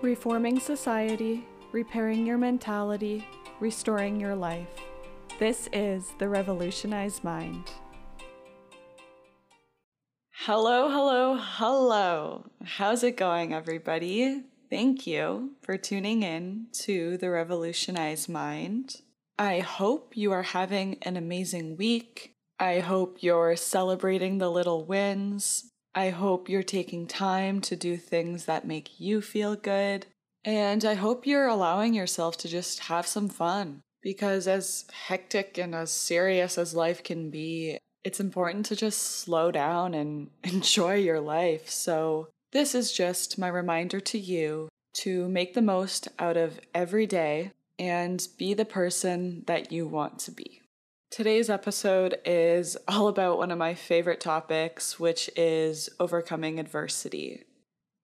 Reforming society, repairing your mentality, restoring your life. This is the Revolutionized Mind. Hello, hello, hello. How's it going, everybody? Thank you for tuning in to the Revolutionized Mind. I hope you are having an amazing week. I hope you're celebrating the little wins. I hope you're taking time to do things that make you feel good. And I hope you're allowing yourself to just have some fun. Because as hectic and as serious as life can be, it's important to just slow down and enjoy your life. So, this is just my reminder to you to make the most out of every day and be the person that you want to be. Today's episode is all about one of my favorite topics, which is overcoming adversity.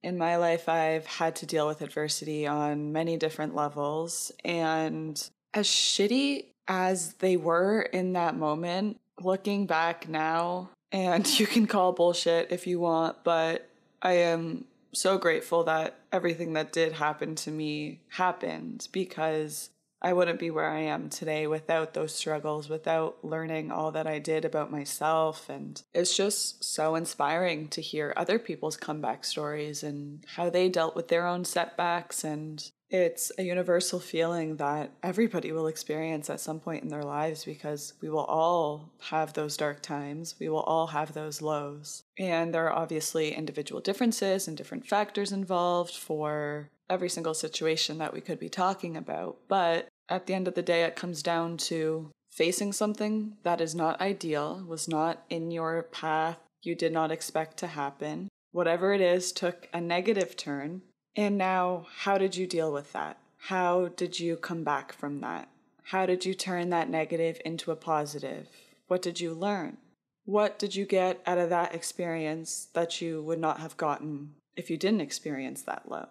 In my life, I've had to deal with adversity on many different levels, and as shitty as they were in that moment, looking back now, and you can call bullshit if you want, but I am so grateful that everything that did happen to me happened because I wouldn't be where I am today without those struggles, without learning all that I did about myself. And it's just so inspiring to hear other people's comeback stories and how they dealt with their own setbacks. And it's a universal feeling that everybody will experience at some point in their lives because we will all have those dark times. We will all have those lows. And there are obviously individual differences and different factors involved for every single situation that we could be talking about. But at the end of the day, it comes down to facing something that is not ideal, was not in your path, you did not expect to happen. Whatever it is took a negative turn. And now, how did you deal with that? How did you come back from that? How did you turn that negative into a positive? What did you learn? What did you get out of that experience that you would not have gotten if you didn't experience that low?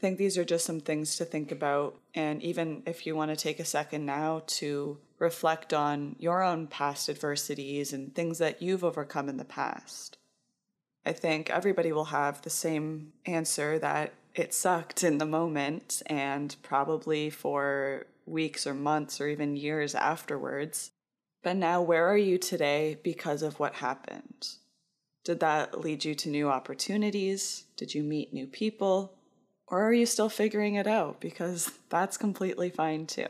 I think these are just some things to think about. And even if you want to take a second now to reflect on your own past adversities and things that you've overcome in the past, I think everybody will have the same answer that it sucked in the moment and probably for weeks or months or even years afterwards. But now, where are you today because of what happened? Did that lead you to new opportunities? Did you meet new people? Or are you still figuring it out? Because that's completely fine too.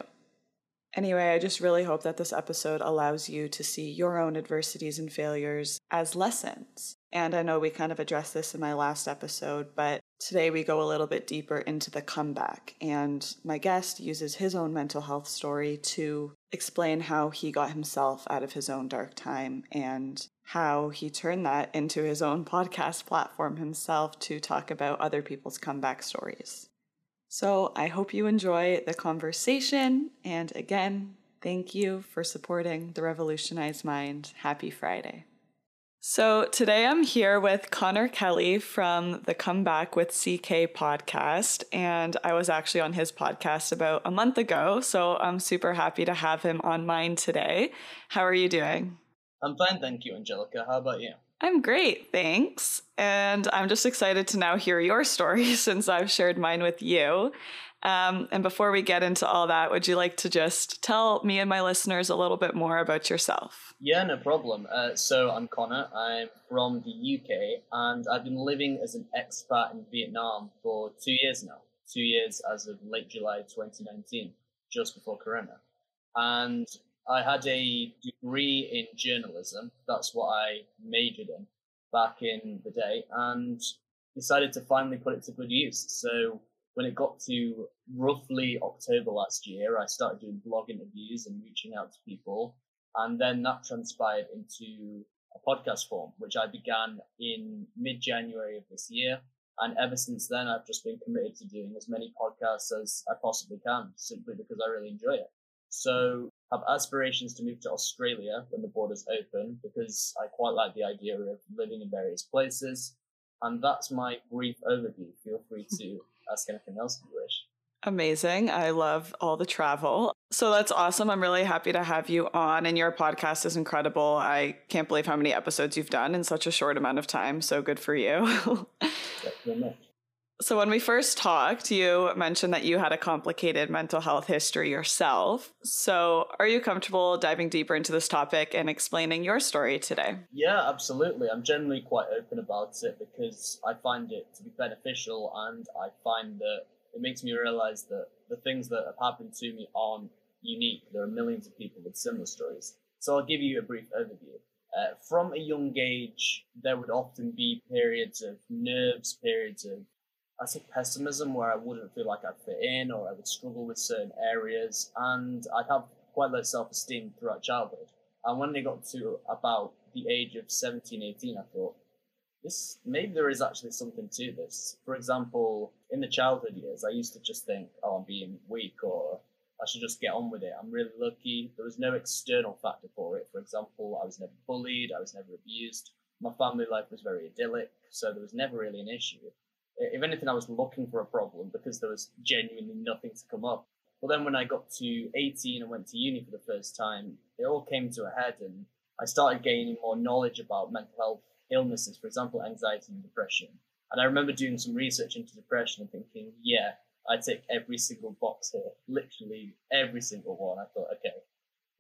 Anyway, I just really hope that this episode allows you to see your own adversities and failures as lessons. And I know we kind of addressed this in my last episode, but today we go a little bit deeper into the comeback. And my guest uses his own mental health story to explain how he got himself out of his own dark time and how he turned that into his own podcast platform himself to talk about other people's comeback stories. So I hope you enjoy the conversation. And again, thank you for supporting the Revolutionized Mind. Happy Friday. So today I'm here with Conor Kelly from the Comeback with CK podcast. And I was actually on his podcast about a month ago. So I'm super happy to have him on mine today. How are you doing? I'm fine, thank you, Angelica. How about you? I'm great, thanks. And I'm just excited to now hear your story since I've shared mine with you. Um, and before we get into all that, would you like to just tell me and my listeners a little bit more about yourself? Yeah, no problem. Uh, so I'm Conor. I'm from the UK, and I've been living as an expat in Vietnam for two years now. Two years as of late July 2019, just before Corona. And I had a degree in journalism. That's what I majored in back in the day and decided to finally put it to good use. So when it got to roughly October last year, I started doing blog interviews and reaching out to people. And then that transpired into a podcast form, which I began in mid January of this year. And ever since then, I've just been committed to doing as many podcasts as I possibly can, simply because I really enjoy it. So have aspirations to move to Australia when the borders open because I quite like the idea of living in various places. And that's my brief overview. Feel free to ask anything else if you wish. Amazing. I love all the travel. So that's awesome. I'm really happy to have you on, and your podcast is incredible. I can't believe how many episodes you've done in such a short amount of time. So good for you. So, when we first talked, you mentioned that you had a complicated mental health history yourself. So, are you comfortable diving deeper into this topic and explaining your story today? Yeah, absolutely. I'm generally quite open about it because I find it to be beneficial and I find that it makes me realize that the things that have happened to me aren't unique. There are millions of people with similar stories. So, I'll give you a brief overview. Uh, from a young age, there would often be periods of nerves, periods of I say pessimism where I wouldn't feel like I'd fit in or I would struggle with certain areas and I'd have quite low self esteem throughout childhood. And when I got to about the age of 17, 18, I thought, this maybe there is actually something to this. For example, in the childhood years, I used to just think, oh, I'm being weak or I should just get on with it. I'm really lucky. There was no external factor for it. For example, I was never bullied, I was never abused. My family life was very idyllic, so there was never really an issue if anything, I was looking for a problem because there was genuinely nothing to come up. But then when I got to 18 and went to uni for the first time, it all came to a head and I started gaining more knowledge about mental health illnesses, for example, anxiety and depression. And I remember doing some research into depression and thinking, yeah, I tick every single box here, literally every single one. I thought, okay,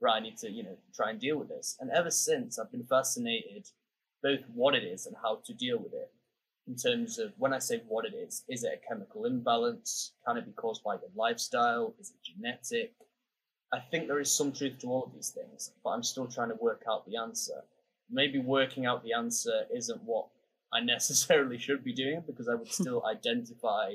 right, I need to, you know, try and deal with this. And ever since, I've been fascinated both what it is and how to deal with it in terms of when I say what it is, is it a chemical imbalance? Can it be caused by your lifestyle? Is it genetic? I think there is some truth to all of these things, but I'm still trying to work out the answer. Maybe working out the answer isn't what I necessarily should be doing because I would still identify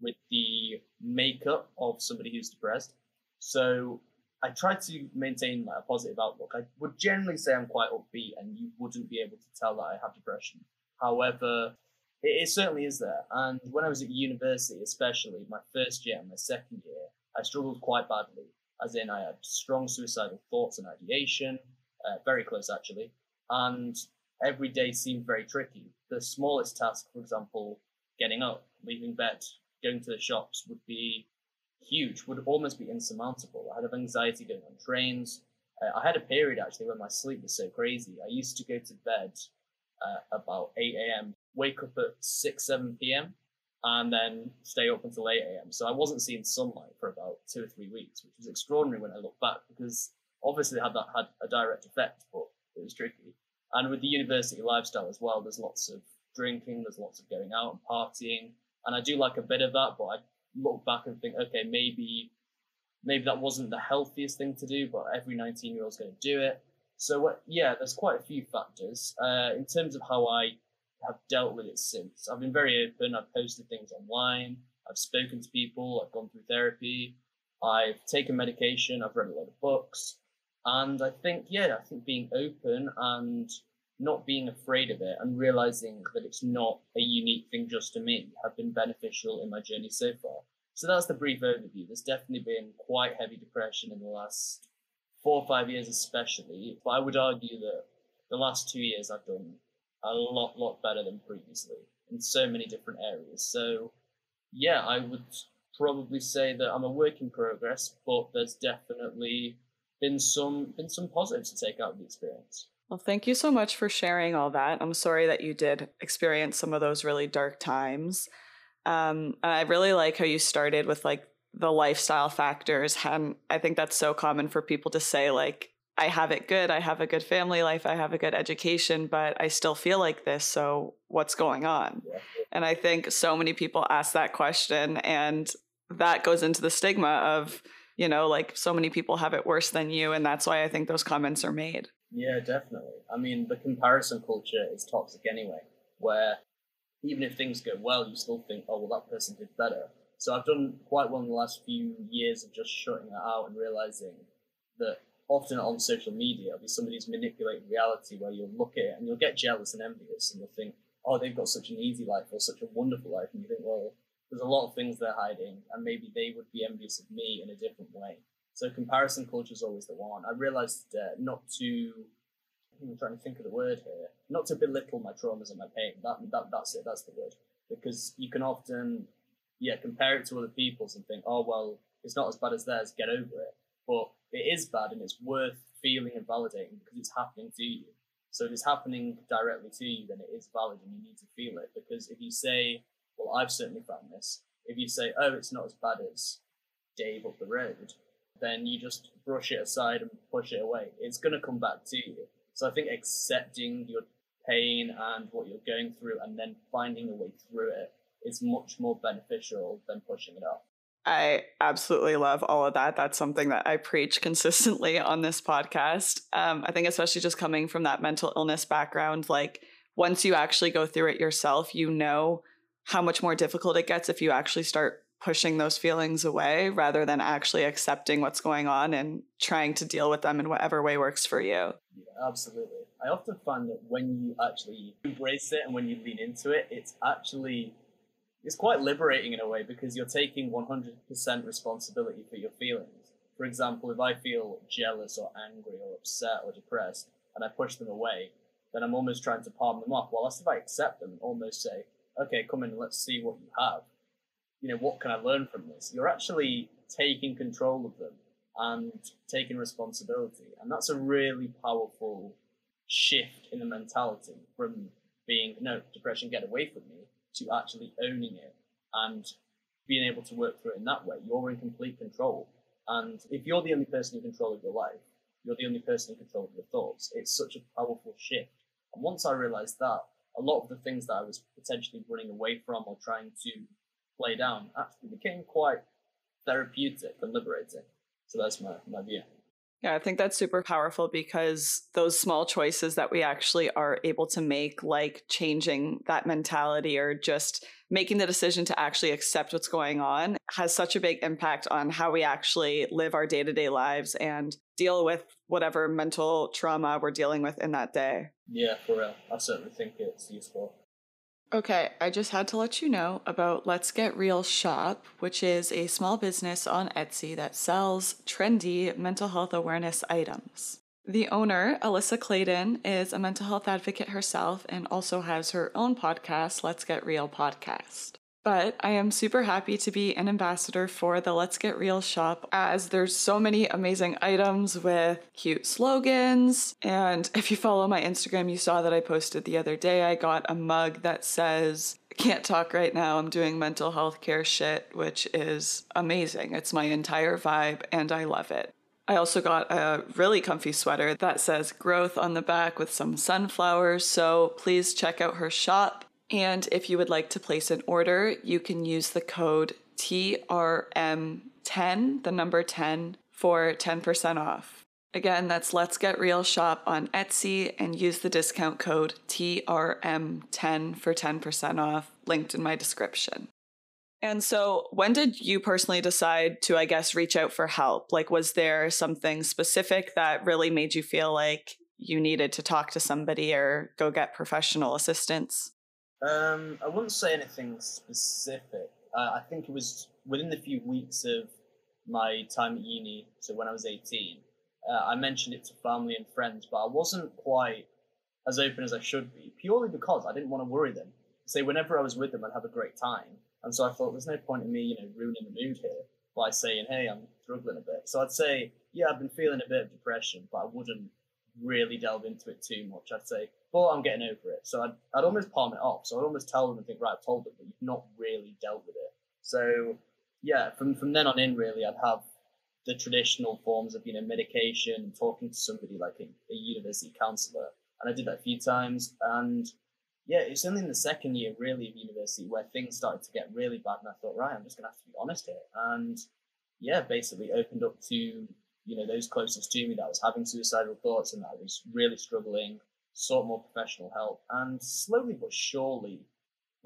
with the makeup of somebody who's depressed. So I try to maintain like, a positive outlook. I would generally say I'm quite upbeat, and you wouldn't be able to tell that I have depression. However, it, it certainly is there. And when I was at university, especially my first year and my second year, I struggled quite badly. As in, I had strong suicidal thoughts and ideation, uh, very close actually, and every day seemed very tricky. The smallest task, for example, getting up, leaving bed, going to the shops would be huge, would almost be insurmountable. I had anxiety going on trains. Uh, I had a period actually when my sleep was so crazy. I used to go to bed uh, about 8 a.m wake up at 6, 7 p.m. and then stay up until 8 a.m. So I wasn't seeing sunlight for about two or three weeks, which was extraordinary when I look back because obviously had that had a direct effect, but it was tricky. And with the university lifestyle as well, there's lots of drinking, there's lots of going out and partying. And I do like a bit of that, but I look back and think, okay, maybe maybe that wasn't the healthiest thing to do, but every 19 year old's going to do it. So uh, yeah, there's quite a few factors. Uh, in terms of how I have dealt with it since. I've been very open. I've posted things online. I've spoken to people. I've gone through therapy. I've taken medication. I've read a lot of books. And I think, yeah, I think being open and not being afraid of it and realizing that it's not a unique thing just to me have been beneficial in my journey so far. So that's the brief overview. There's definitely been quite heavy depression in the last four or five years, especially. But I would argue that the last two years I've done a lot, lot better than previously in so many different areas. So, yeah, I would probably say that I'm a work in progress, but there's definitely been some been some positives to take out of the experience. Well, thank you so much for sharing all that. I'm sorry that you did experience some of those really dark times. Um, and I really like how you started with like the lifestyle factors. And I think that's so common for people to say, like, I have it good. I have a good family life. I have a good education, but I still feel like this. So what's going on? And I think so many people ask that question, and that goes into the stigma of, you know, like so many people have it worse than you. And that's why I think those comments are made. Yeah, definitely. I mean, the comparison culture is toxic anyway, where even if things go well, you still think, oh, well, that person did better. So I've done quite well in the last few years of just shutting that out and realizing that often on social media, it'll be somebody who's manipulating reality where you'll look at it and you'll get jealous and envious and you'll think, oh, they've got such an easy life or such a wonderful life. And you think, well, there's a lot of things they're hiding and maybe they would be envious of me in a different way. So comparison culture is always the one. I realized uh, not to, I'm trying to think of the word here, not to belittle my traumas and my pain. That, that That's it, that's the word. Because you can often, yeah, compare it to other people's and think, oh, well, it's not as bad as theirs, get over it. But it is bad and it's worth feeling and validating because it's happening to you. So if it's happening directly to you, then it is valid and you need to feel it. Because if you say, well, I've certainly found this. If you say, oh, it's not as bad as Dave up the road, then you just brush it aside and push it away. It's going to come back to you. So I think accepting your pain and what you're going through and then finding a way through it is much more beneficial than pushing it off. I absolutely love all of that. That's something that I preach consistently on this podcast. Um, I think, especially just coming from that mental illness background, like once you actually go through it yourself, you know how much more difficult it gets if you actually start pushing those feelings away rather than actually accepting what's going on and trying to deal with them in whatever way works for you. Yeah, absolutely. I often find that when you actually embrace it and when you lean into it, it's actually it's quite liberating in a way because you're taking 100% responsibility for your feelings. For example, if I feel jealous or angry or upset or depressed and I push them away, then I'm almost trying to palm them off. Whilst if I accept them almost say, okay, come in, let's see what you have. You know, what can I learn from this? You're actually taking control of them and taking responsibility. And that's a really powerful shift in the mentality from being, no, depression, get away from me, to actually owning it and being able to work through it in that way. You're in complete control. And if you're the only person in control of your life, you're the only person in control of your thoughts. It's such a powerful shift. And once I realized that, a lot of the things that I was potentially running away from or trying to play down actually became quite therapeutic and liberating. So that's my, my view. Yeah, I think that's super powerful because those small choices that we actually are able to make, like changing that mentality or just making the decision to actually accept what's going on, has such a big impact on how we actually live our day to day lives and deal with whatever mental trauma we're dealing with in that day. Yeah, for real. I certainly think it's useful. Okay, I just had to let you know about Let's Get Real Shop, which is a small business on Etsy that sells trendy mental health awareness items. The owner, Alyssa Clayton, is a mental health advocate herself and also has her own podcast, Let's Get Real Podcast. But I am super happy to be an ambassador for the Let's Get Real shop as there's so many amazing items with cute slogans. And if you follow my Instagram, you saw that I posted the other day, I got a mug that says, can't talk right now. I'm doing mental health care shit, which is amazing. It's my entire vibe and I love it. I also got a really comfy sweater that says growth on the back with some sunflowers. So please check out her shop. And if you would like to place an order, you can use the code TRM10, the number 10, for 10% off. Again, that's Let's Get Real Shop on Etsy and use the discount code TRM10 for 10% off, linked in my description. And so, when did you personally decide to, I guess, reach out for help? Like, was there something specific that really made you feel like you needed to talk to somebody or go get professional assistance? Um, I wouldn't say anything specific. Uh, I think it was within the few weeks of my time at uni, so when I was 18, uh, I mentioned it to family and friends, but I wasn't quite as open as I should be, purely because I didn't want to worry them. Say, whenever I was with them, I'd have a great time. And so I thought, there's no point in me, you know, ruining the mood here by saying, hey, I'm struggling a bit. So I'd say, yeah, I've been feeling a bit of depression, but I wouldn't really delve into it too much. I'd say, but I'm getting over it. So I'd, I'd almost palm it off. So I'd almost tell them and think, right, I've told them, but you've not really dealt with it. So yeah, from, from then on in, really, I'd have the traditional forms of, you know, medication, talking to somebody like a, a university counselor. And I did that a few times. And yeah, it's only in the second year, really, of university where things started to get really bad. And I thought, right, I'm just going to have to be honest here. And yeah, basically opened up to you know those closest to me that was having suicidal thoughts and that was really struggling, sought more professional help, and slowly but surely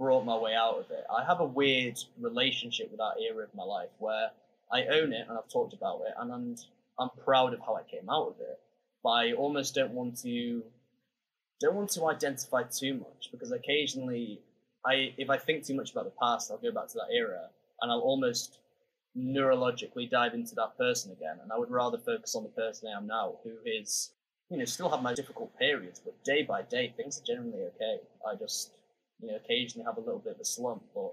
brought my way out of it. I have a weird relationship with that era of my life where I own it and I've talked about it and I'm, I'm proud of how I came out of it. But I almost don't want to don't want to identify too much because occasionally I if I think too much about the past, I'll go back to that era and I'll almost neurologically dive into that person again. And I would rather focus on the person I am now, who is, you know, still have my difficult periods, but day by day, things are generally okay. I just, you know, occasionally have a little bit of a slump, but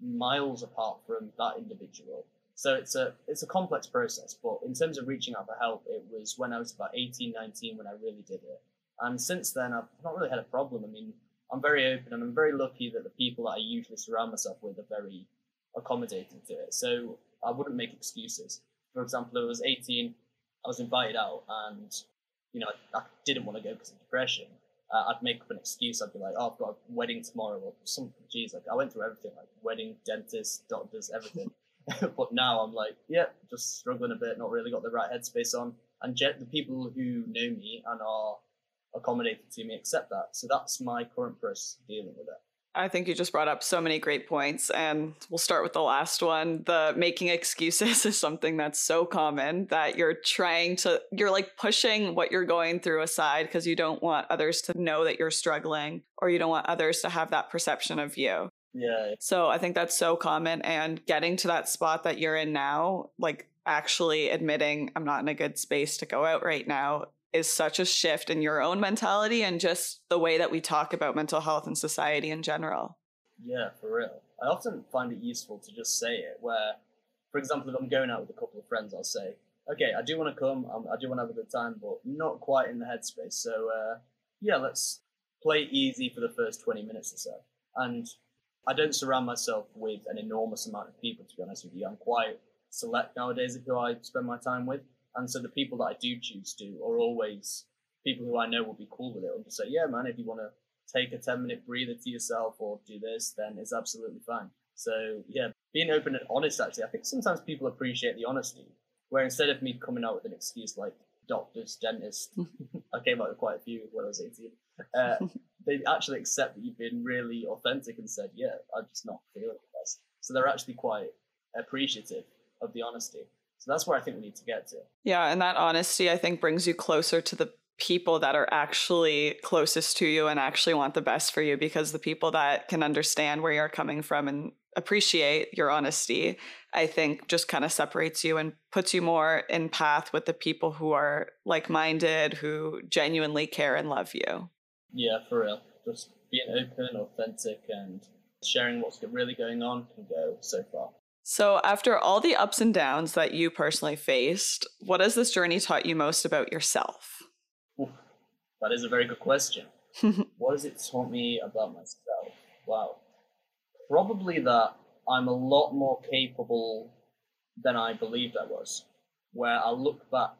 miles apart from that individual. So it's a it's a complex process, but in terms of reaching out for help, it was when I was about 18, 19 when I really did it. And since then, I've not really had a problem. I mean, I'm very open and I'm very lucky that the people that I usually surround myself with are very accommodating to it. So I wouldn't make excuses. For example, I was 18, I was invited out, and you know I, didn't want to go because of depression. Uh, I'd make up an excuse. I'd be like, "Oh, I've got a wedding tomorrow," or something. Jeez, like I went through everything, like wedding, dentist, doctors, everything. but now I'm like, yeah, just struggling a bit, not really got the right headspace on. And the people who know me and are accommodated to me accept that. So that's my current process dealing with it. I think you just brought up so many great points, and we'll start with the last one. The making excuses is something that's so common that you're trying to, you're like pushing what you're going through aside because you don't want others to know that you're struggling or you don't want others to have that perception of you. Yeah. So I think that's so common. And getting to that spot that you're in now, like actually admitting I'm not in a good space to go out right now, is such a shift in your own mentality and just the way that we talk about mental health in society in general. Yeah, for real. I often find it useful to just say it, where, for example, if I'm going out with a couple of friends, I'll say, okay, I do want to come, um, I do want to have a good time, but not quite in the headspace. So, uh, yeah, let's play easy for the first 20 minutes or so. And I don't surround myself with an enormous amount of people, to be honest with you. I'm quite select nowadays of who I spend my time with. And so the people that I do choose to are always people who I know will be cool with it and just say, yeah, man, if you want to take a 10 minute breather to yourself or do this, then it's absolutely fine. So, yeah, being open and honest, actually, I think sometimes people appreciate the honesty, where instead of me coming out with an excuse like doctors, dentists, I came out with quite a few when I was 18, uh, they actually accept that you've been really authentic and said, yeah, I'm just not feeling the best. So they're actually quite appreciative of the honesty. So that's where I think we need to get to. Yeah, and that honesty I think brings you closer to the people that are actually closest to you and actually want the best for you because the people that can understand where you're coming from and appreciate your honesty, I think just kind of separates you and puts you more in path with the people who are like-minded, who genuinely care and love you. Yeah, for real. Just being open, authentic and sharing what's really going on can go so far. So, after all the ups and downs that you personally faced, what has this journey taught you most about yourself? That is a very good question. what has it taught me about myself? Wow. Probably that I'm a lot more capable than I believed I was. Where I look back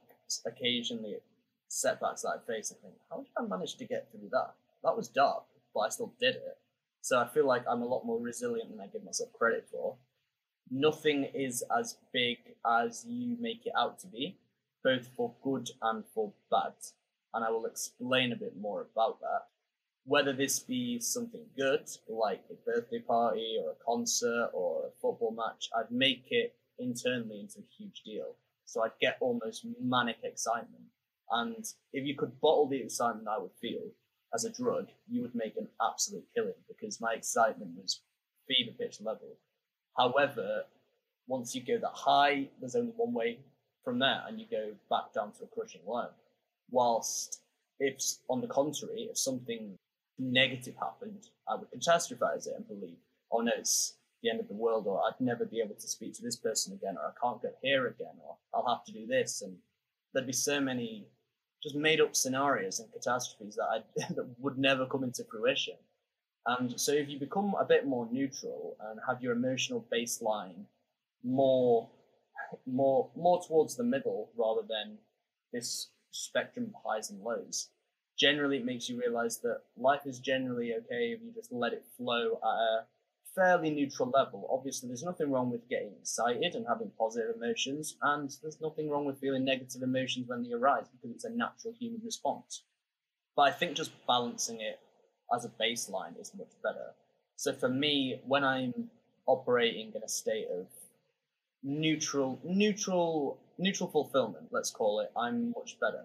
occasionally at setbacks that I faced and think, how did I manage to get through that? That was dark, but I still did it. So I feel like I'm a lot more resilient than I give myself credit for nothing is as big as you make it out to be, both for good and for bad. And I will explain a bit more about that. Whether this be something good, like a birthday party or a concert or a football match, I'd make it internally into a huge deal. So I'd get almost manic excitement. And if you could bottle the excitement I would feel as a drug, you would make an absolute killing because my excitement was fever pitch level. However, once you go that high, there's only one way from there, and you go back down to a crushing low. Whilst if, on the contrary, if something negative happened, I would catastrophize it and believe, oh no, it's the end of the world, or I'd never be able to speak to this person again, or I can't get here again, or I'll have to do this. And there'd be so many just made up scenarios and catastrophes that, I, that would never come into fruition. And so if you become a bit more neutral and have your emotional baseline more more more towards the middle rather than this spectrum of highs and lows. Generally it makes you realize that life is generally okay if you just let it flow at a fairly neutral level. Obviously there's nothing wrong with getting excited and having positive emotions, and there's nothing wrong with feeling negative emotions when they arise because it's a natural human response. But I think just balancing it as a baseline is much better. So for me, when I'm operating in a state of neutral, neutral, neutral fulfillment, let's call it, I'm much better.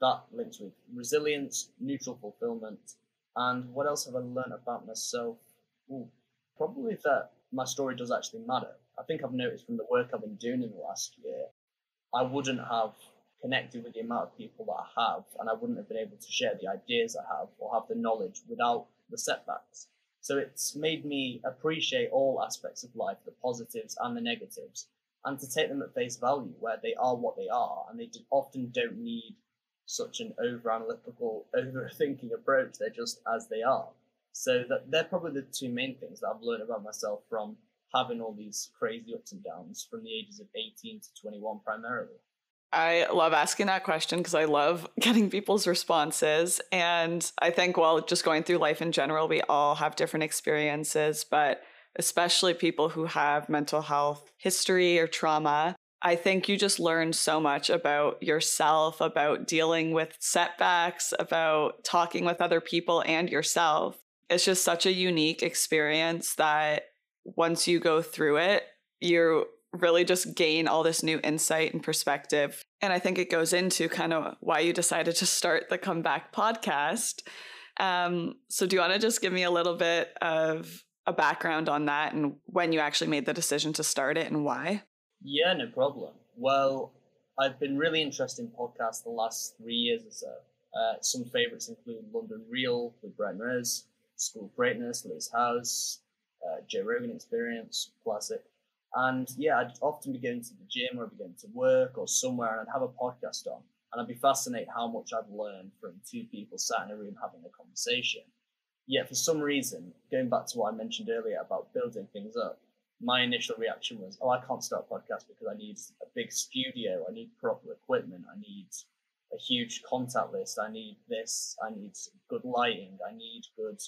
That links with resilience, neutral fulfillment, and what else have I learned about myself? Ooh, probably that my story does actually matter. I think I've noticed from the work I've been doing in the last year, I wouldn't have connected with the amount of people that I have, and I wouldn't have been able to share the ideas I have or have the knowledge without the setbacks. So it's made me appreciate all aspects of life, the positives and the negatives, and to take them at face value where they are what they are, and they often don't need such an over analytical, overthinking approach. They're just as they are. So that they're probably the two main things that I've learned about myself from having all these crazy ups and downs from the ages of 18 to 21 primarily. I love asking that question because I love getting people's responses. And I think while just going through life in general, we all have different experiences, but especially people who have mental health history or trauma. I think you just learn so much about yourself, about dealing with setbacks, about talking with other people and yourself. It's just such a unique experience that once you go through it, you really just gain all this new insight and perspective. And I think it goes into kind of why you decided to start the Comeback podcast. Um, so, do you want to just give me a little bit of a background on that and when you actually made the decision to start it and why? Yeah, no problem. Well, I've been really interested in podcasts the last three years or so. Uh, some favorites include London Real with Brian Rose, School of Greatness, Lewis Howes, uh, Joe Rogan Experience, classic. And yeah, I'd often be going to the gym or I'd be going to work or somewhere and I'd have a podcast on. And I'd be fascinated how much I've learned from two people sat in a room having a conversation. Yet for some reason, going back to what I mentioned earlier about building things up, my initial reaction was, oh, I can't start a podcast because I need a big studio, I need proper equipment, I need a huge contact list, I need this, I need good lighting, I need good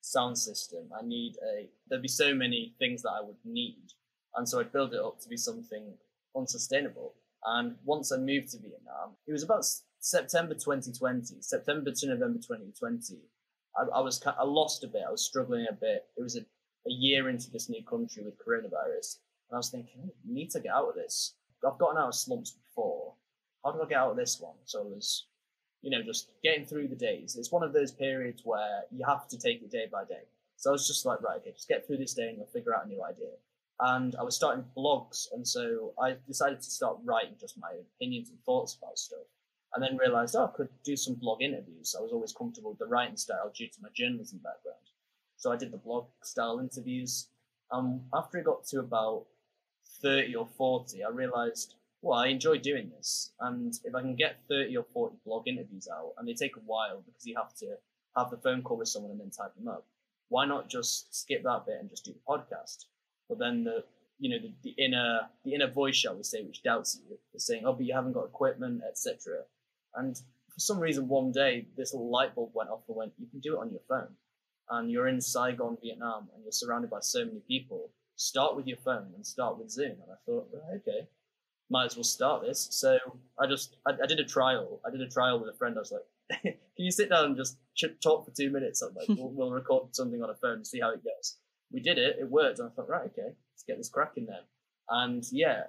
sound system, I need a. There'd be so many things that I would need and so I'd build it up to be something unsustainable. And once I moved to Vietnam, it was about September 2020, September to November 2020. I, I was I lost a bit. I was struggling a bit. It was a, a year into this new country with coronavirus, and I was thinking, oh, I need to get out of this. I've gotten out of slumps before. How do I get out of this one? So I was, you know, just getting through the days. It's one of those periods where you have to take it day by day. So I was just like, right, okay, just get through this day and you'll figure out a new idea and I was starting blogs, and so I decided to start writing just my opinions and thoughts about stuff. And then realized, oh, I could do some blog interviews. I was always comfortable with the writing style due to my journalism background. So I did the blog style interviews. Um, after it got to about 30 or 40, I realized, well, I enjoy doing this. And if I can get 30 or 40 blog interviews out, and they take a while because you have to have the phone call with someone and then type them up, why not just skip that bit and just do the podcast? But then the you know the, the inner the inner voice shall we say which doubts you is saying oh but you haven't got equipment etc and for some reason one day this little light bulb went off and went you can do it on your phone. And you're in saigon vietnam and you're surrounded by so many people. Start with your phone and start with zoom. And i thought well, okay might as well start this. So i just I, I, did a trial. I did a trial with a friend. I was like can you sit down and just ch- talk for two minutes? I'm like we'll, we'll record something on a phone and see how it goes we did it. It worked. And I thought, right, okay, let's get this cracking then. And yeah,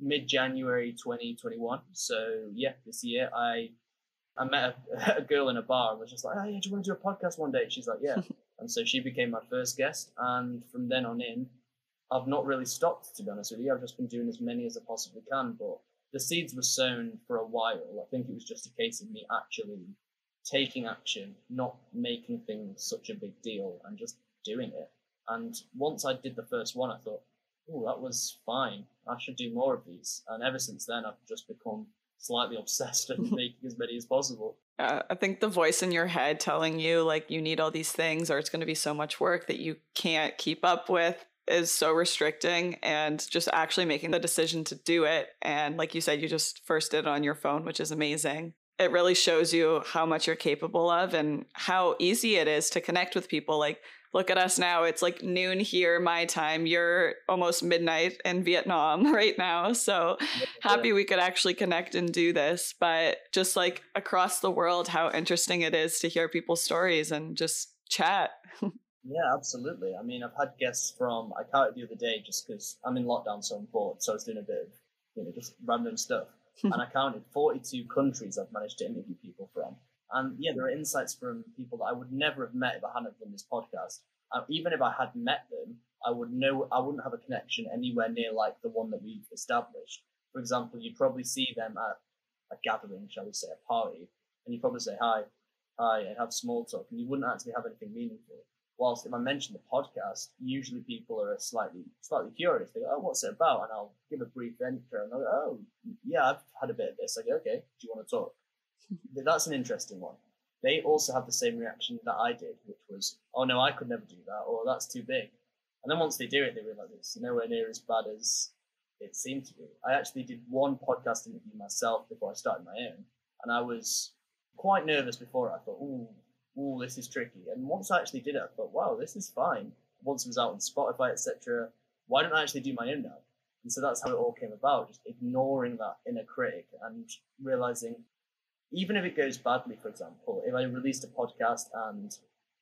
mid January 2021. So yeah, this year I I met a, a, girl in a bar and was just like, oh yeah, do you want to do a podcast one day? she's like, yeah. and so she became my first guest. And from then on in, I've not really stopped, to be honest with you. I've just been doing as many as I possibly can. But the seeds were sown for a while. I think it was just a case of me actually taking action, not making things such a big deal and just doing it. And once I did the first one, I thought, oh, that was fine. I should do more of these. And ever since then, I've just become slightly obsessed with making as many as possible. Uh, I think the voice in your head telling you like you need all these things or it's going to be so much work that you can't keep up with is so restricting and just actually making the decision to do it and like you said you just first did it on your phone which is amazing it really shows you how much you're capable of and how easy it is to connect with people like look at us now. It's like noon here, my time. You're almost midnight in Vietnam right now. So happy we could actually connect and do this. But just like across the world, how interesting it is to hear people's stories and just chat. yeah, absolutely. I mean, I've had guests from, I counted the other day just because I'm in lockdown, so I'm bored. So I was doing a bit of, you know, just random stuff. Hmm. and I counted 42 countries I've managed to interview people from. And yeah, there are insights from people that I would never have met if I hadn't done this podcast. Even if I had met them, I would know I wouldn't have a connection anywhere near like the one that we've established. For example, you'd probably see them at a gathering, shall we say, a party, and you'd probably say hi, hi, and have small talk, and you wouldn't actually have anything meaningful. Whilst if I mention the podcast, usually people are slightly slightly curious. They go, "Oh, what's it about?" And I'll give a brief intro, and they'll go, "Oh, yeah, I've had a bit of this." I go, "Okay, do you want to talk?" That's an interesting one. they also have the same reaction that I did, which was, oh no, I could never do that, or that's too big. And then once they do it, they realize it's nowhere near as bad as it seemed to be. I actually did one podcast interview myself before I started my own, and I was quite nervous before. I thought, ooh, ooh, this is tricky. And once I actually did it, I thought, wow, this is fine. Once it was out on Spotify, etc., why don't I actually do my own now? And so that's how it all came about, just ignoring that inner critic and realizing, even if it goes badly, for example, if I released a podcast and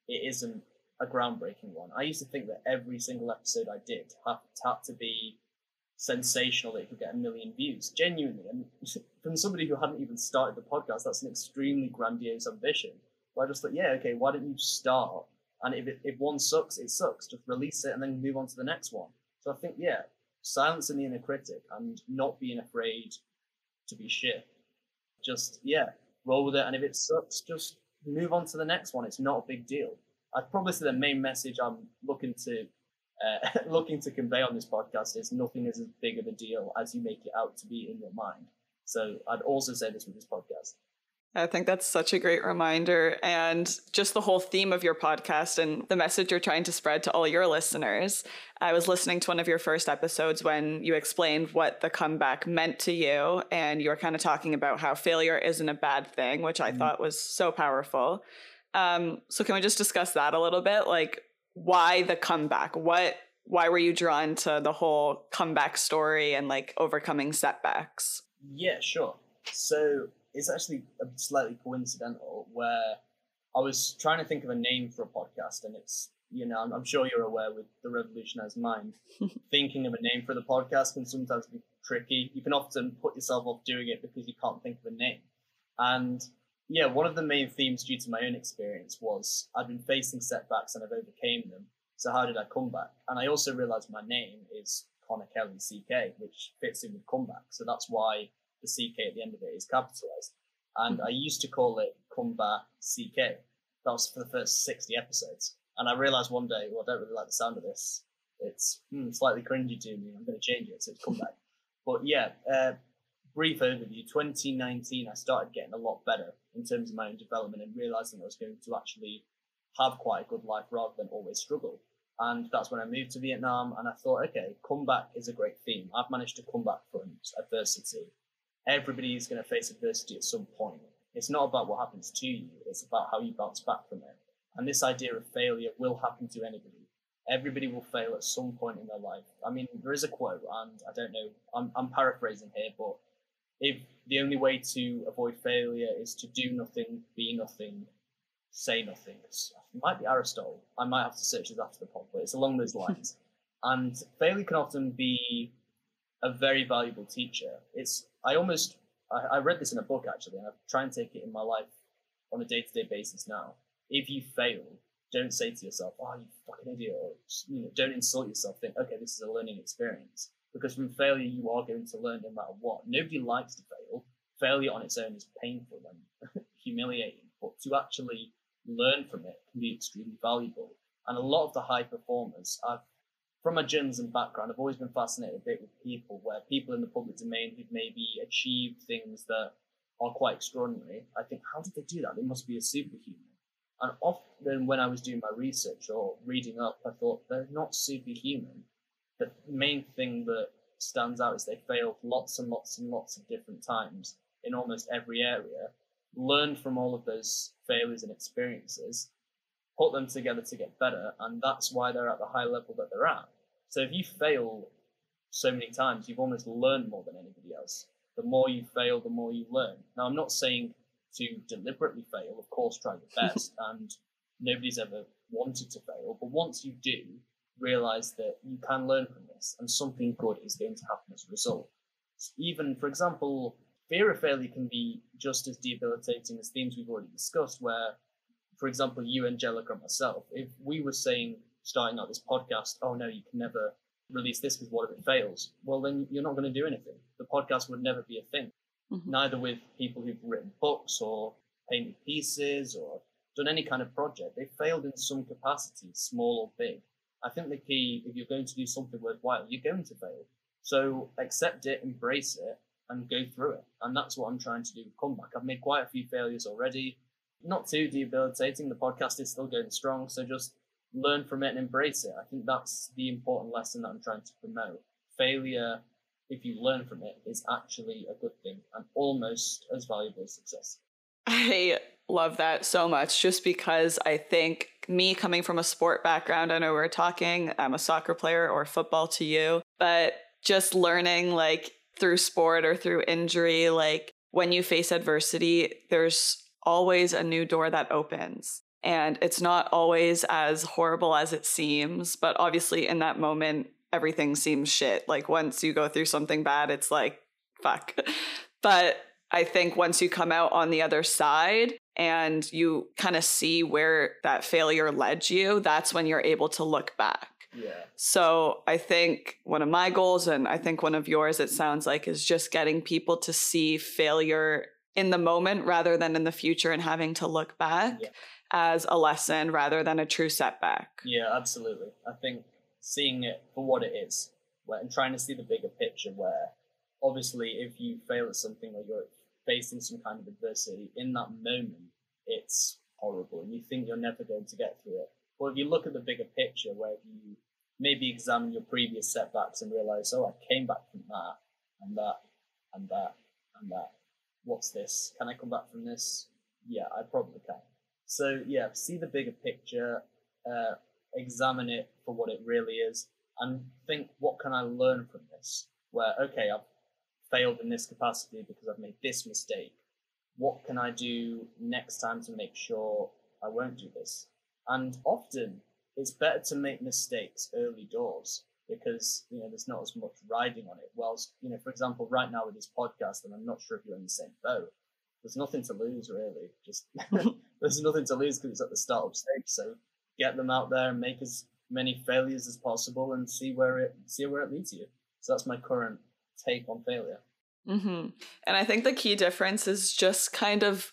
it isn't a groundbreaking one, I used to think that every single episode I did had, had to be sensational that it could get a million views. Genuinely, and from somebody who hadn't even started the podcast, that's an extremely grandiose ambition. But I just thought, yeah, okay, why don't you start? And if it, if one sucks, it sucks. Just release it and then move on to the next one. So I think, yeah, silencing the inner critic and not being afraid to be shit. Just yeah, roll with it. And if it sucks, just move on to the next one. It's not a big deal. I'd probably say the main message I'm looking to uh, looking to convey on this podcast is nothing is as big of a deal as you make it out to be in your mind. So I'd also say this with this podcast. I think that's such a great reminder. And just the whole theme of your podcast and the message you're trying to spread to all your listeners. I was listening to one of your first episodes when you explained what the comeback meant to you. And you were kind of talking about how failure isn't a bad thing, which I mm-hmm. thought was so powerful. Um, so, can we just discuss that a little bit? Like, why the comeback? What why were you drawn to the whole comeback story and like overcoming setbacks? Yeah, sure. So it's actually slightly coincidental where I was trying to think of a name for a podcast, and it's you know I'm, I'm sure you're aware with the revolutionized mind, thinking of a name for the podcast can sometimes be tricky. You can often put yourself off doing it because you can't think of a name, and yeah, one of the main themes due to my own experience was I've been facing setbacks and I've overcame them. So how did I come back? And I also realized my name is Conor Kelly CK, which fits in with comeback. So that's why the CK at the end of it is capitalized. And mm-hmm. I used to call it Comeback CK. That was for the first 60 episodes. And I realized one day, well, I don't really like the sound of this. It's hmm, slightly cringy to me. I'm going to change it. So it's Comeback. but yeah, uh, brief overview 2019, I started getting a lot better in terms of my own development and realizing I was going to actually have quite a good life rather than always struggle. And that's when I moved to Vietnam and I thought, okay, comeback is a great theme. I've managed to come back from adversity. Everybody is going to face adversity at some point. It's not about what happens to you, it's about how you bounce back from it. And this idea of failure will happen to anybody. Everybody will fail at some point in their life. I mean, there is a quote, and I don't know, I'm, I'm paraphrasing here, but if the only way to avoid failure is to do nothing, be nothing, say nothing. It might be Aristotle. I might have to search this after the pod, but it's along those lines. and failure can often be a very valuable teacher. It's I almost I, I read this in a book actually, and I try and take it in my life on a day to day basis now. If you fail, don't say to yourself, "Oh, you fucking idiot," or you know, don't insult yourself. Think, "Okay, this is a learning experience." because from failure you are going to learn no matter what. Nobody likes to fail. Failure on its own is painful and humiliating, but to actually learn from it can be extremely valuable. And a lot of the high performers, I've, from my journalism background, I've always been fascinated a bit with people where people in the public domain who've maybe achieved things that are quite extraordinary. I think, how did they do that? They must be a superhuman. And often when I was doing my research or reading up, I thought they're not superhuman the main thing that stands out is they failed lots and lots and lots of different times in almost every area, learned from all of those failures and experiences, put them together to get better, and that's why they're at the high level that they're at. So if you fail so many times, you've almost learned more than anybody else. The more you fail, the more you learn. Now, I'm not saying to deliberately fail, of course, try your best, and nobody's ever wanted to fail, but once you do, realize that you can learn from this and something good is going to happen as a result. Even, for example, fear of failure can be just as debilitating as themes we've already discussed, where, for example, you, Angelica, myself, if we were saying, starting out this podcast, oh no, you can never release this because what if it fails? Well, then you're not going to do anything. The podcast would never be a thing. Mm-hmm. Neither with people who've written books or painted pieces or done any kind of project. They failed in some capacity, small or big. I think the key, if you're going to do something worthwhile, you're going to fail. So accept it, embrace it, and go through it. And that's what I'm trying to do with comeback. I've made quite a few failures already. Not too debilitating. The podcast is still going strong, so just learn from it and embrace it. I think that's the important lesson that I'm trying to promote. Failure, if you learn from it, is actually a good thing and almost as valuable as success. I love that so much just because I think me coming from a sport background, I know we're talking, I'm a soccer player or football to you, but just learning like through sport or through injury, like when you face adversity, there's always a new door that opens. And it's not always as horrible as it seems, but obviously in that moment, everything seems shit. Like once you go through something bad, it's like, fuck. but I think once you come out on the other side and you kind of see where that failure led you, that's when you're able to look back. Yeah. So I think one of my goals, and I think one of yours, it sounds like, is just getting people to see failure in the moment rather than in the future and having to look back Yeah. as a lesson rather than a true setback. Yeah, absolutely. I think seeing it for what it is and trying to see the bigger picture where obviously if you fail at something or you're facing some kind of adversity in that moment, it's horrible and you think you're never going to get through it. But if you look at the bigger picture where you maybe examine your previous setbacks and realize, oh, I came back from that and that and that and that. What's this? Can I come back from this? Yeah, I probably can. So yeah, see the bigger picture, uh, examine it for what it really is, and think, what can I learn from this? Where okay, I've failed in this capacity because I've made this mistake. What can I do next time to make sure I won't do this? And often it's better to make mistakes early doors because you know there's not as much riding on it. Whilst you know, for example, right now with this podcast, and I'm not sure if you're in the same boat. There's nothing to lose really. Just there's nothing to lose because it's at the startup stage. So get them out there and make as many failures as possible and see where it see where it leads you. So that's my current take on failure. hmm And I think the key difference is just kind of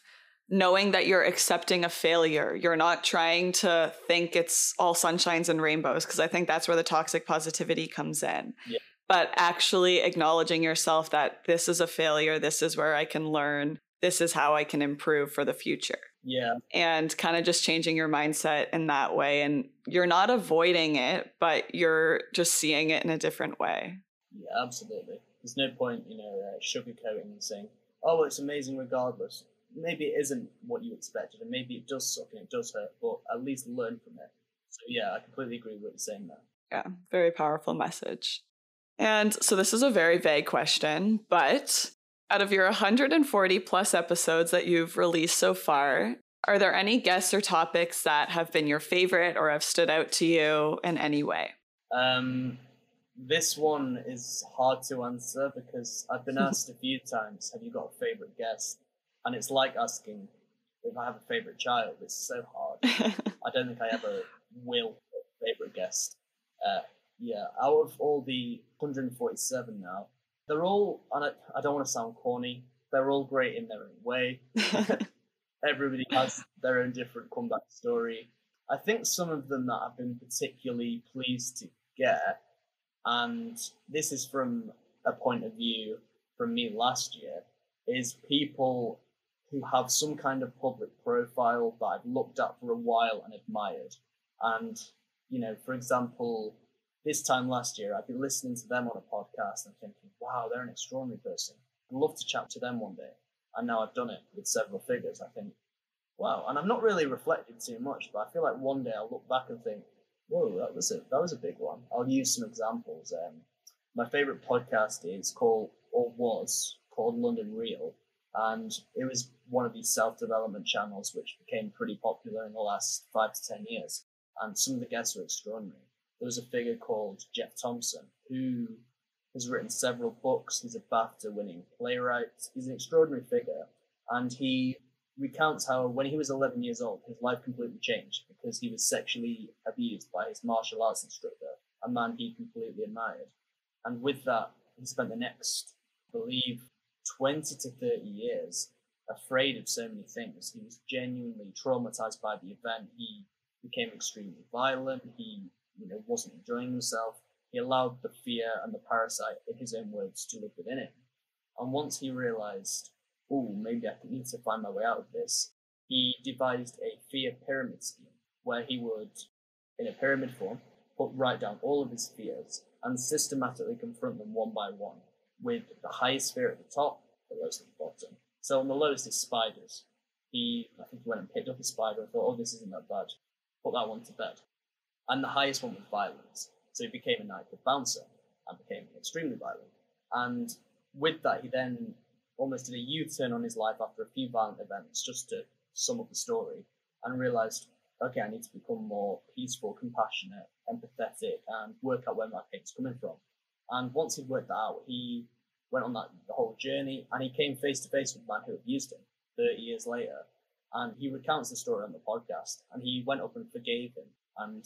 knowing that you're accepting a failure. You're not trying to think it's all sunshines and rainbows, because I think that's where the toxic positivity comes in. Yeah. But actually acknowledging yourself that this is a failure, this is where I can learn, this is how I can improve for the future. Yeah, And kind of just changing your mindset in that way. And you're not avoiding it, but you're just seeing it in a different way. yeah, absolutely. There's no point, you know, uh, sugarcoating and saying, "Oh, it's amazing regardless." Maybe it isn't what you expected, and maybe it does suck and it does hurt, but at least learn from it. So yeah, I completely agree with what you're saying there. Yeah, very powerful message. And so this is a very vague question, but out of your 140 plus episodes that you've released so far, are there any guests or topics that have been your favorite or have stood out to you in any way? Um, this one is hard to answer because I've been asked a few times, "Have you got a favorite guest?" And it's like asking if I have a favorite child. It's so hard. I don't think I ever will have a favorite guest. Uh, yeah, out of all the 147 now, they're all, and I, I don't want to sound corny, they're all great in their own way. Everybody has their own different comeback story. I think some of them that I've been particularly pleased to get, and this is from a point of view from me last year, is people who have some kind of public profile that I've looked at for a while and admired. And, you know, for example, this time last year, I'd be listening to them on a podcast and thinking, wow, they're an extraordinary person. I'd love to chat to them one day. And now I've done it with several figures. I think, wow. And I'm not really reflected too much, but I feel like one day I'll look back and think, whoa, that was a, that was a big one. I'll use some examples. Um, my favorite podcast is called, or was called London Real. And it was one of these self development channels which became pretty popular in the last five to 10 years. And some of the guests were extraordinary. There was a figure called Geoff Thompson who has written several books. He's a BAFTA winning playwright. He's an extraordinary figure. And he recounts how when he was 11 years old, his life completely changed because he was sexually abused by his martial arts instructor, a man he completely admired. And with that, he spent the next, I believe, 20 to 30 years afraid of so many things. He was genuinely traumatized by the event. He became extremely violent. He, you know, wasn't enjoying himself. He allowed the fear and the parasite, in his own words, to live within him. And once he realized, oh, maybe I need to find my way out of this, he devised a fear pyramid scheme where he would, in a pyramid form, put write down all of his fears and systematically confront them one by one, with the highest fear at the top, the lowest at the bottom. So on the lowest is spiders. He, I think he went and picked up a spider and thought, oh, this isn't that bad. Put that one to bed. And the highest one was violence. So he became a nightclub bouncer and became extremely violent. And with that, he then almost did a U-turn on his life after a few violent events, just to sum up the story, and realized, okay, I need to become more peaceful, compassionate, empathetic, and work out where my pain's coming from. And once he'd worked that out, he went on that whole journey, and he came face to face with the man who abused him 30 years later. And he recounts the story on the podcast, and he went up and forgave him and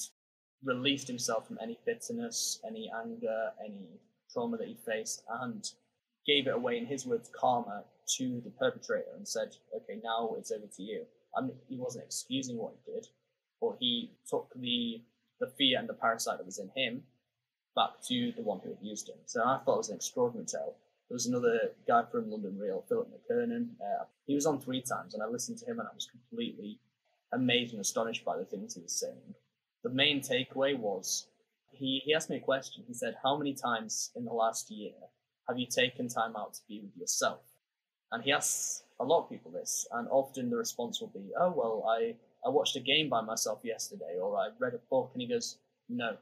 released himself from any bitterness, any anger, any trauma that he faced, and gave it away in his words, karma, to the perpetrator and said, okay, now it's over to you. Mean, he wasn't excusing what he did, but he took the the fear and the parasite that was in him back to the one who had used him. So I thought it was an extraordinary tale. There was another guy from London Real, Philip McKernan. Uh, he was on three times, and I listened to him, and I was completely amazed and astonished by the things he was saying. The main takeaway was he, he asked me a question. He said, How many times in the last year have you taken time out to be with yourself? And he asks a lot of people this, and often the response will be, "Oh well, I I watched a game by myself yesterday, or I read a book," and he goes, "No,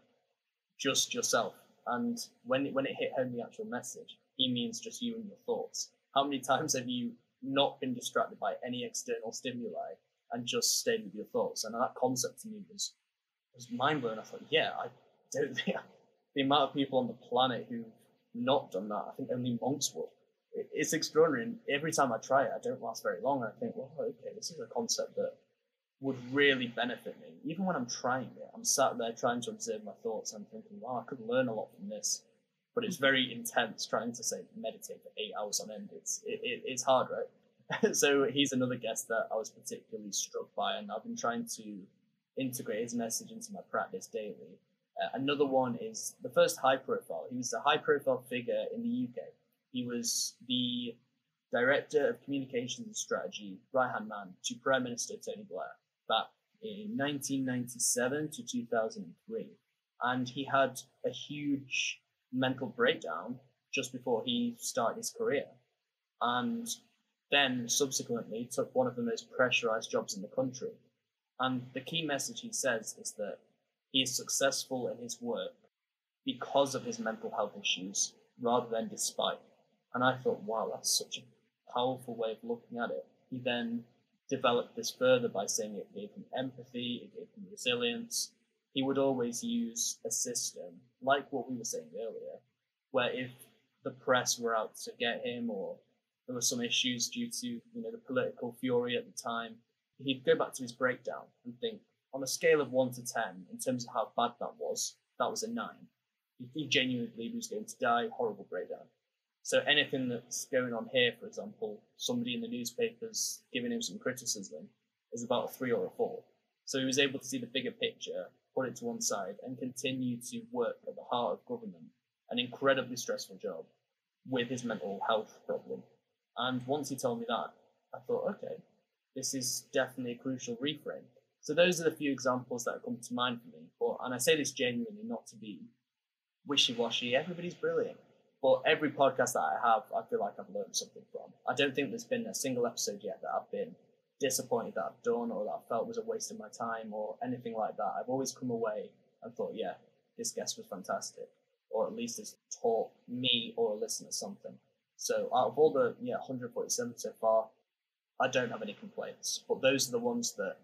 just yourself." And when it, when it hit home the actual message, he means just you and your thoughts. How many times have you not been distracted by any external stimuli and just stayed with your thoughts? And that concept to me was was mind blowing. I thought, yeah, I don't think the amount of people on the planet who've not done that, I think only monks would it's extraordinary. And every time I try it, I don't last very long. And I think, well, okay, this is a concept that would really benefit me. Even when I'm trying it, I'm sat there trying to observe my thoughts. I'm thinking, wow, I could learn a lot from this. But it's very intense trying to say meditate for eight hours on end. It's it, it, it's hard, right? so he's another guest that I was particularly struck by, and I've been trying to integrate his message into my practice daily. Uh, another one is the first high profile. He was a high profile figure in the UK he was the Director of Communications and Strategy, right hand man to Prime Minister Tony Blair back in 1997 to 2003. And he had a huge mental breakdown just before he started his career. And then subsequently took one of the most pressurized jobs in the country. And the key message he says is that he is successful in his work because of his mental health issues rather than despite. And I thought, wow, that's such a powerful way of looking at it. He then developed this further by saying it gave him empathy, it gave him resilience. He would always use a system, like what we were saying earlier, where if the press were out to get him or there were some issues due to you know the political fury at the time, he'd go back to his breakdown and think, on a scale of one to ten, in terms of how bad that was, that was a nine. He genuinely was going to die, horrible breakdown. So anything that's going on here, for example, somebody in the newspapers giving him some criticism is about a three or a four. So he was able to see the bigger picture, put it to one side, and continue to work at the heart of government, an incredibly stressful job, with his mental health problem. And once he told me that, I thought, okay, this is definitely a crucial reframe. So those are the few examples that come to mind for me. But and I say this genuinely, not to be wishy-washy. Everybody's brilliant. But every podcast that I have, I feel like I've learned something from. I don't think there's been a single episode yet that I've been disappointed that I've done or that I felt was a waste of my time or anything like that. I've always come away and thought, yeah, this guest was fantastic, or at least it's taught me or a listener something. So out of all the yeah 147 so far, I don't have any complaints. But those are the ones that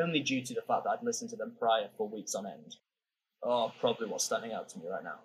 only due to the fact that I'd listened to them prior for weeks on end are probably what's standing out to me right now.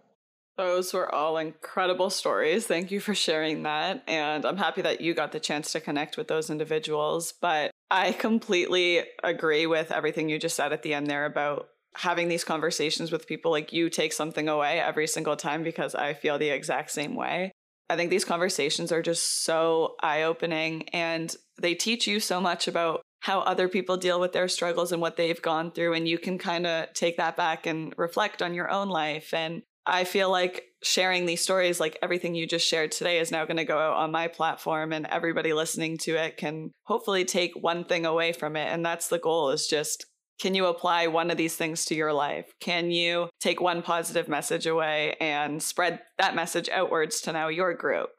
Those were all incredible stories. Thank you for sharing that. And I'm happy that you got the chance to connect with those individuals. But I completely agree with everything you just said at the end there about having these conversations with people like you take something away every single time because I feel the exact same way. I think these conversations are just so eye opening and they teach you so much about how other people deal with their struggles and what they've gone through. And you can kind of take that back and reflect on your own life and I feel like sharing these stories, like everything you just shared today, is now going to go out on my platform, and everybody listening to it can hopefully take one thing away from it. And that's the goal is just can you apply one of these things to your life? Can you take one positive message away and spread that message outwards to now your group?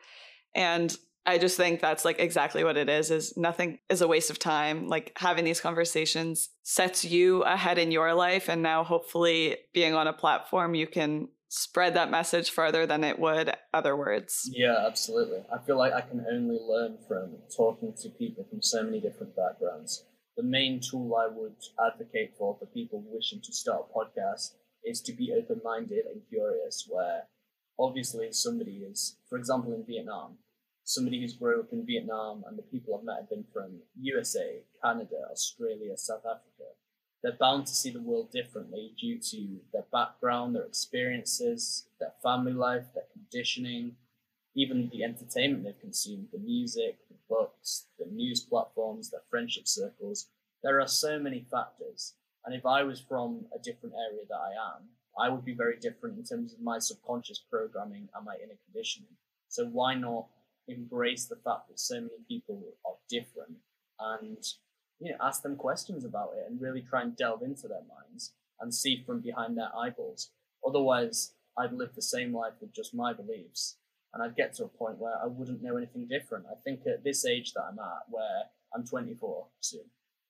And I just think that's like exactly what it is is nothing is a waste of time. Like having these conversations sets you ahead in your life and now hopefully being on a platform you can spread that message further than it would other words. Yeah, absolutely. I feel like I can only learn from talking to people from so many different backgrounds. The main tool I would advocate for for people wishing to start a podcast is to be open minded and curious, where obviously somebody is, for example, in Vietnam, somebody who's grown up in Vietnam and the people I've met have been from USA, Canada, Australia, South Africa they're bound to see the world differently due to their background, their experiences, their family life, their conditioning, even the entertainment they've consumed, the music, the books, the news platforms, their friendship circles. There are so many factors. And if I was from a different area that I am, I would be very different in terms of my subconscious programming and my inner conditioning. So why not embrace the fact that so many people are different and you know, ask them questions about it and really try and delve into their minds and see from behind their eyeballs. Otherwise, I'd live the same life with just my beliefs, and I'd get to a point where I wouldn't know anything different. I think at this age that I'm at, where I'm 24 soon,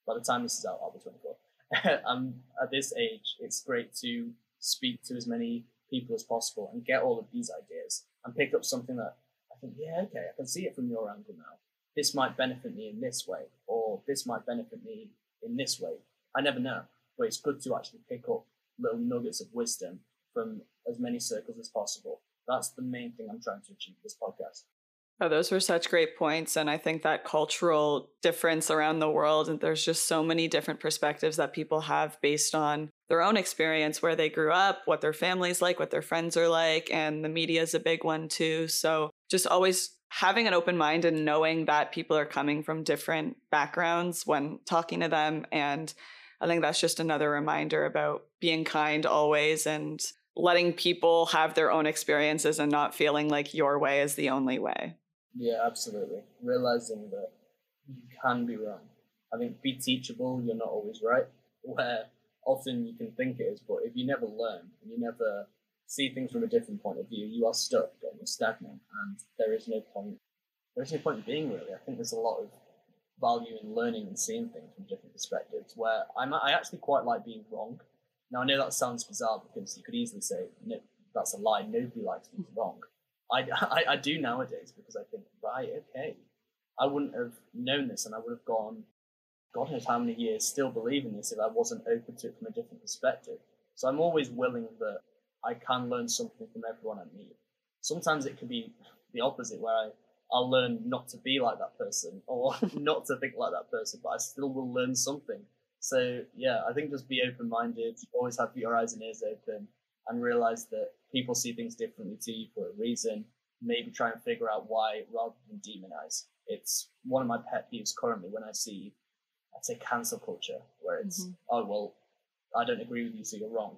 by the time this is out, I'll be 24. I'm um, at this age, it's great to speak to as many people as possible and get all of these ideas and pick up something that I think, yeah, okay, I can see it from your angle now this might benefit me in this way, or this might benefit me in this way. I never know, but it's good to actually pick up little nuggets of wisdom from as many circles as possible. That's the main thing I'm trying to achieve this podcast. Oh, those were such great points. And I think that cultural difference around the world, and there's just so many different perspectives that people have based on their own experience, where they grew up, what their family's like, what their friends are like. And the media is a big one too. So just always having an open mind and knowing that people are coming from different backgrounds when talking to them. And I think that's just another reminder about being kind always and letting people have their own experiences and not feeling like your way is the only way. Yeah, absolutely. Realizing that you can be wrong. I think be teachable, you're not always right. Where often you can think it is, but if you never learn and you never see things from a different point of view, you are stuck and you're stagnant, and there is no point. There is no point in being really. I think there's a lot of value in learning and seeing things from different perspectives. Where I'm, I actually quite like being wrong. Now I know that sounds bizarre because you could easily say no, that's a lie. Nobody likes being wrong. I, I, I do nowadays because I think right, okay, I wouldn't have known this, and I would have gone, God knows how many years still believe in this if I wasn't open to it from a different perspective. So I'm always willing that I can learn something from everyone I meet. Sometimes it can be the opposite, where I, I'll learn not to be like that person or not to think like that person, but I still will learn something. So yeah, I think just be open minded, always have your eyes and ears open, and realize that people see things differently to you for a reason. Maybe try and figure out why rather than demonize. It's one of my pet peeves currently when I see, I'd say, cancel culture, where it's, mm-hmm. oh, well, I don't agree with you, so you're wrong.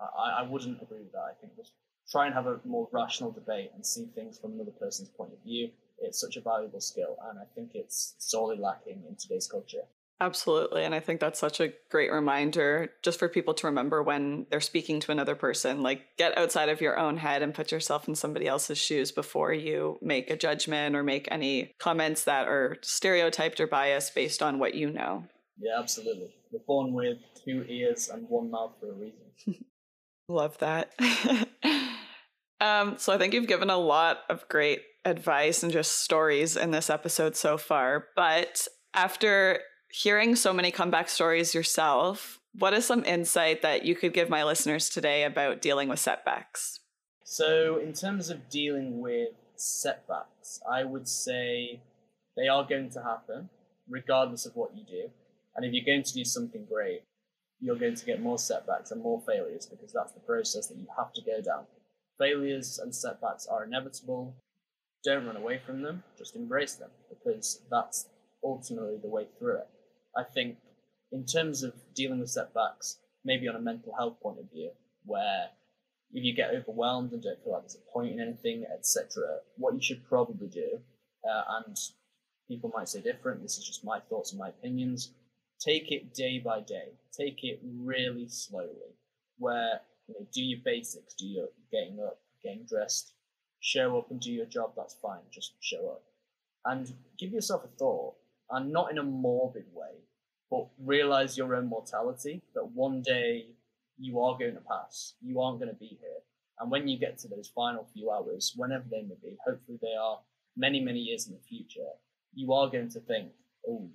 I, I wouldn't agree with that. I think just try and have a more rational debate and see things from another person's point of view. It's such a valuable skill, and I think it's sorely lacking in today's culture. Absolutely. And I think that's such a great reminder just for people to remember when they're speaking to another person. Like, get outside of your own head and put yourself in somebody else's shoes before you make a judgment or make any comments that are stereotyped or biased based on what you know. Yeah, absolutely. We're born with two ears and one mouth for a reason. Love that. um, so I think you've given a lot of great advice and just stories in this episode so far. But after hearing so many comeback stories yourself, what is some insight that you could give my listeners today about dealing with setbacks? So, in terms of dealing with setbacks, I would say they are going to happen regardless of what you do. And if you're going to do something great, you're going to get more setbacks and more failures because that's the process that you have to go down. Failures and setbacks are inevitable. Don't run away from them, just embrace them because that's ultimately the way through it. I think, in terms of dealing with setbacks, maybe on a mental health point of view, where if you get overwhelmed and don't feel like there's a point in anything, etc., what you should probably do, uh, and people might say different, this is just my thoughts and my opinions, take it day by day. Take it really slowly, where you know, do your basics, do your getting up, getting dressed, show up and do your job, that's fine, just show up. And give yourself a thought, and not in a morbid way, but realize your own mortality, that one day you are going to pass. You aren't going to be here. And when you get to those final few hours, whenever they may be, hopefully they are many, many years in the future, you are going to think, oh,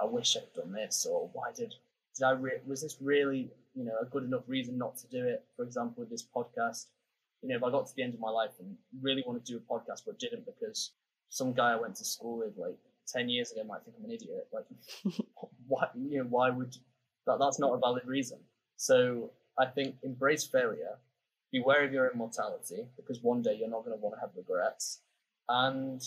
I wish I'd done this, or why did, did I, re- was this really, you know, a good enough reason not to do it? For example, with this podcast, you know, if I got to the end of my life and really wanted to do a podcast, but didn't because some guy I went to school with like 10 years ago might think I'm an idiot, like, why, you know, why would, that, that's not a valid reason. So I think embrace failure, beware of your immortality, because one day you're not going to want to have regrets, and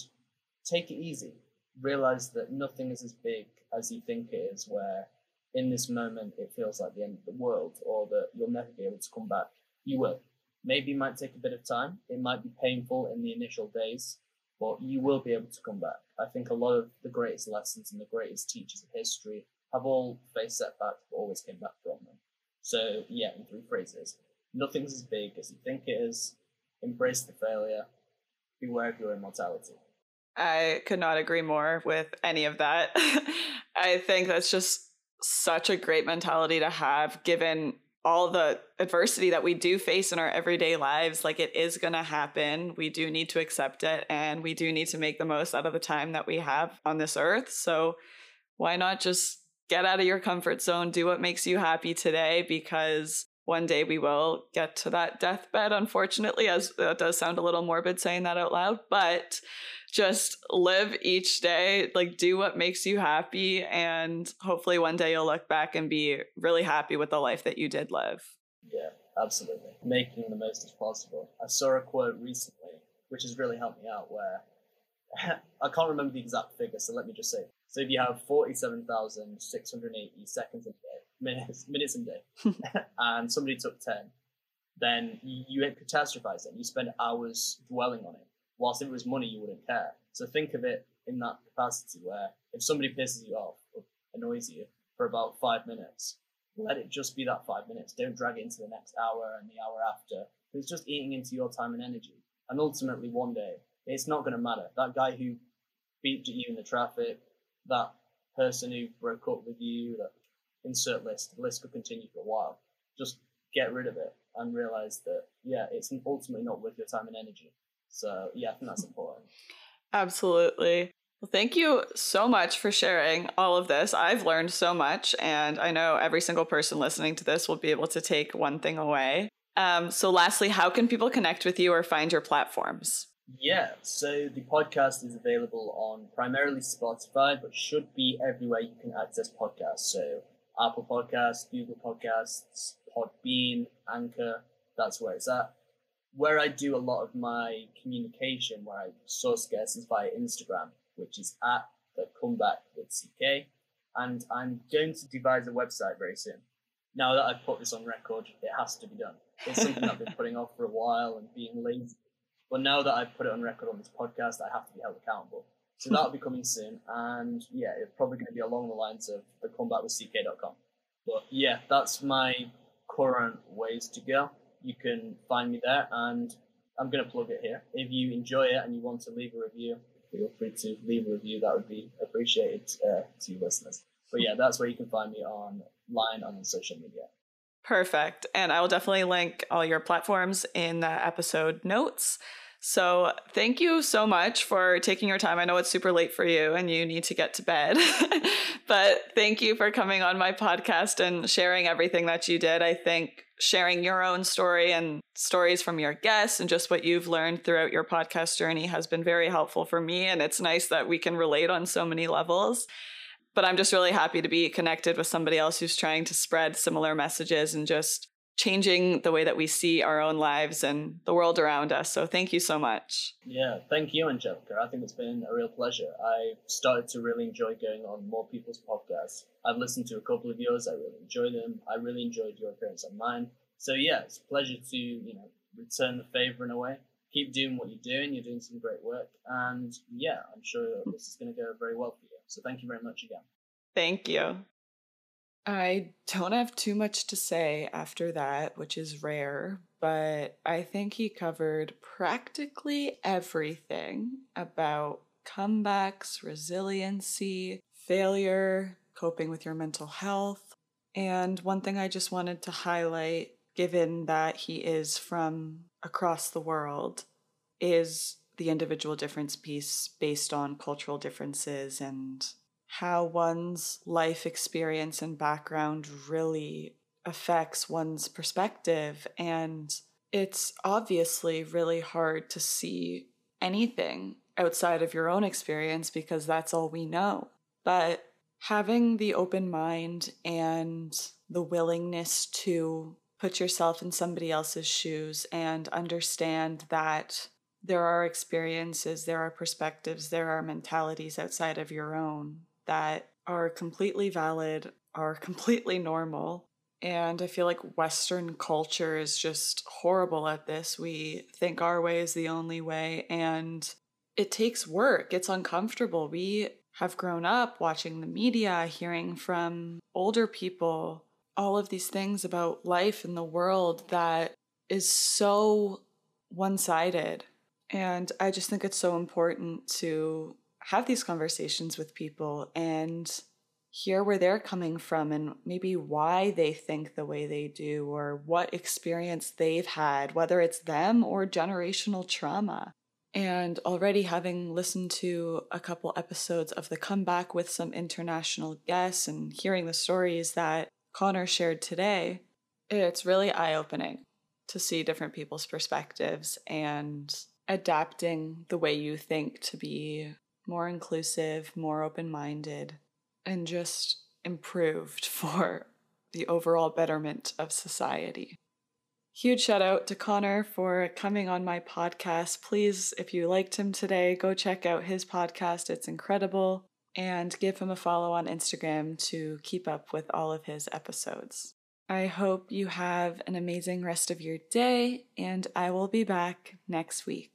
take it easy. Realize that nothing is as big as you think it is, where in this moment it feels like the end of the world or that you'll never be able to come back. You will. Maybe it might take a bit of time. It might be painful in the initial days, but you will be able to come back. I think a lot of the greatest lessons and the greatest teachers of history have all faced setbacks, but always came back from them. So, yeah, in three phrases nothing's as big as you think it is, embrace the failure, beware of your immortality. I could not agree more with any of that. I think that's just such a great mentality to have given all the adversity that we do face in our everyday lives. Like it is going to happen. We do need to accept it and we do need to make the most out of the time that we have on this earth. So why not just get out of your comfort zone, do what makes you happy today because one day we will get to that deathbed unfortunately as that does sound a little morbid saying that out loud but just live each day like do what makes you happy and hopefully one day you'll look back and be really happy with the life that you did live yeah absolutely making the most as possible i saw a quote recently which has really helped me out where i can't remember the exact figure so let me just say so if you have 47,680 seconds in a day, minutes, minutes in a day, and somebody took 10, then you, you catastrophize it. You spend hours dwelling on it. Whilst if it was money, you wouldn't care. So think of it in that capacity where if somebody pisses you off or annoys you for about five minutes, let it just be that five minutes. Don't drag it into the next hour and the hour after. It's just eating into your time and energy. And ultimately, one day, it's not going to matter. That guy who beeped at you in the traffic, that person who broke up with you, that insert list, the list could continue for a while. Just get rid of it and realize that, yeah, it's ultimately not worth your time and energy. So, yeah, I think that's important. Absolutely. Well, thank you so much for sharing all of this. I've learned so much, and I know every single person listening to this will be able to take one thing away. Um, so, lastly, how can people connect with you or find your platforms? Yeah, so the podcast is available on primarily Spotify, but should be everywhere you can access podcasts. So Apple Podcasts, Google Podcasts, Podbean, Anchor, that's where it's at. Where I do a lot of my communication, where I source guests is via Instagram, which is at the comeback with CK. And I'm going to devise a website very soon. Now that I've put this on record, it has to be done. It's something I've been putting off for a while and being lazy but now that I've put it on record on this podcast, I have to be held accountable. So that'll be coming soon. And yeah, it's probably going to be along the lines of the comeback with CK.com. But yeah, that's my current ways to go. You can find me there and I'm going to plug it here. If you enjoy it and you want to leave a review, feel free to leave a review. That would be appreciated uh, to listeners. But yeah, that's where you can find me online on social media. Perfect. And I will definitely link all your platforms in the episode notes. So, thank you so much for taking your time. I know it's super late for you and you need to get to bed, but thank you for coming on my podcast and sharing everything that you did. I think sharing your own story and stories from your guests and just what you've learned throughout your podcast journey has been very helpful for me. And it's nice that we can relate on so many levels but I'm just really happy to be connected with somebody else who's trying to spread similar messages and just changing the way that we see our own lives and the world around us. So thank you so much. Yeah, thank you, Angelica. I think it's been a real pleasure. I started to really enjoy going on more people's podcasts. I've listened to a couple of yours. I really enjoy them. I really enjoyed your appearance on mine. So yeah, it's a pleasure to, you know, return the favor in a way. Keep doing what you're doing. You're doing some great work, and yeah, I'm sure this is going to go very well for you. So thank you very much again. Thank you. I don't have too much to say after that, which is rare, but I think he covered practically everything about comebacks, resiliency, failure, coping with your mental health. And one thing I just wanted to highlight, given that he is from across the world, is the individual difference piece based on cultural differences and how one's life experience and background really affects one's perspective. And it's obviously really hard to see anything outside of your own experience because that's all we know. But having the open mind and the willingness to put yourself in somebody else's shoes and understand that there are experiences, there are perspectives, there are mentalities outside of your own that are completely valid, are completely normal. And I feel like Western culture is just horrible at this. We think our way is the only way, and it takes work. It's uncomfortable. We have grown up watching the media, hearing from older people all of these things about life in the world that is so one sided. And I just think it's so important to have these conversations with people and hear where they're coming from and maybe why they think the way they do or what experience they've had, whether it's them or generational trauma. And already having listened to a couple episodes of the comeback with some international guests and hearing the stories that Conor shared today, it's really eye opening to see different people's perspectives and adapting the way you think to be more inclusive, more open minded, and just improved for the overall betterment of society. Huge shout out to Conor for coming on my podcast. Please, if you liked him today, go check out his podcast. It's incredible. And give him a follow on Instagram to keep up with all of his episodes. I hope you have an amazing rest of your day, and I will be back next week.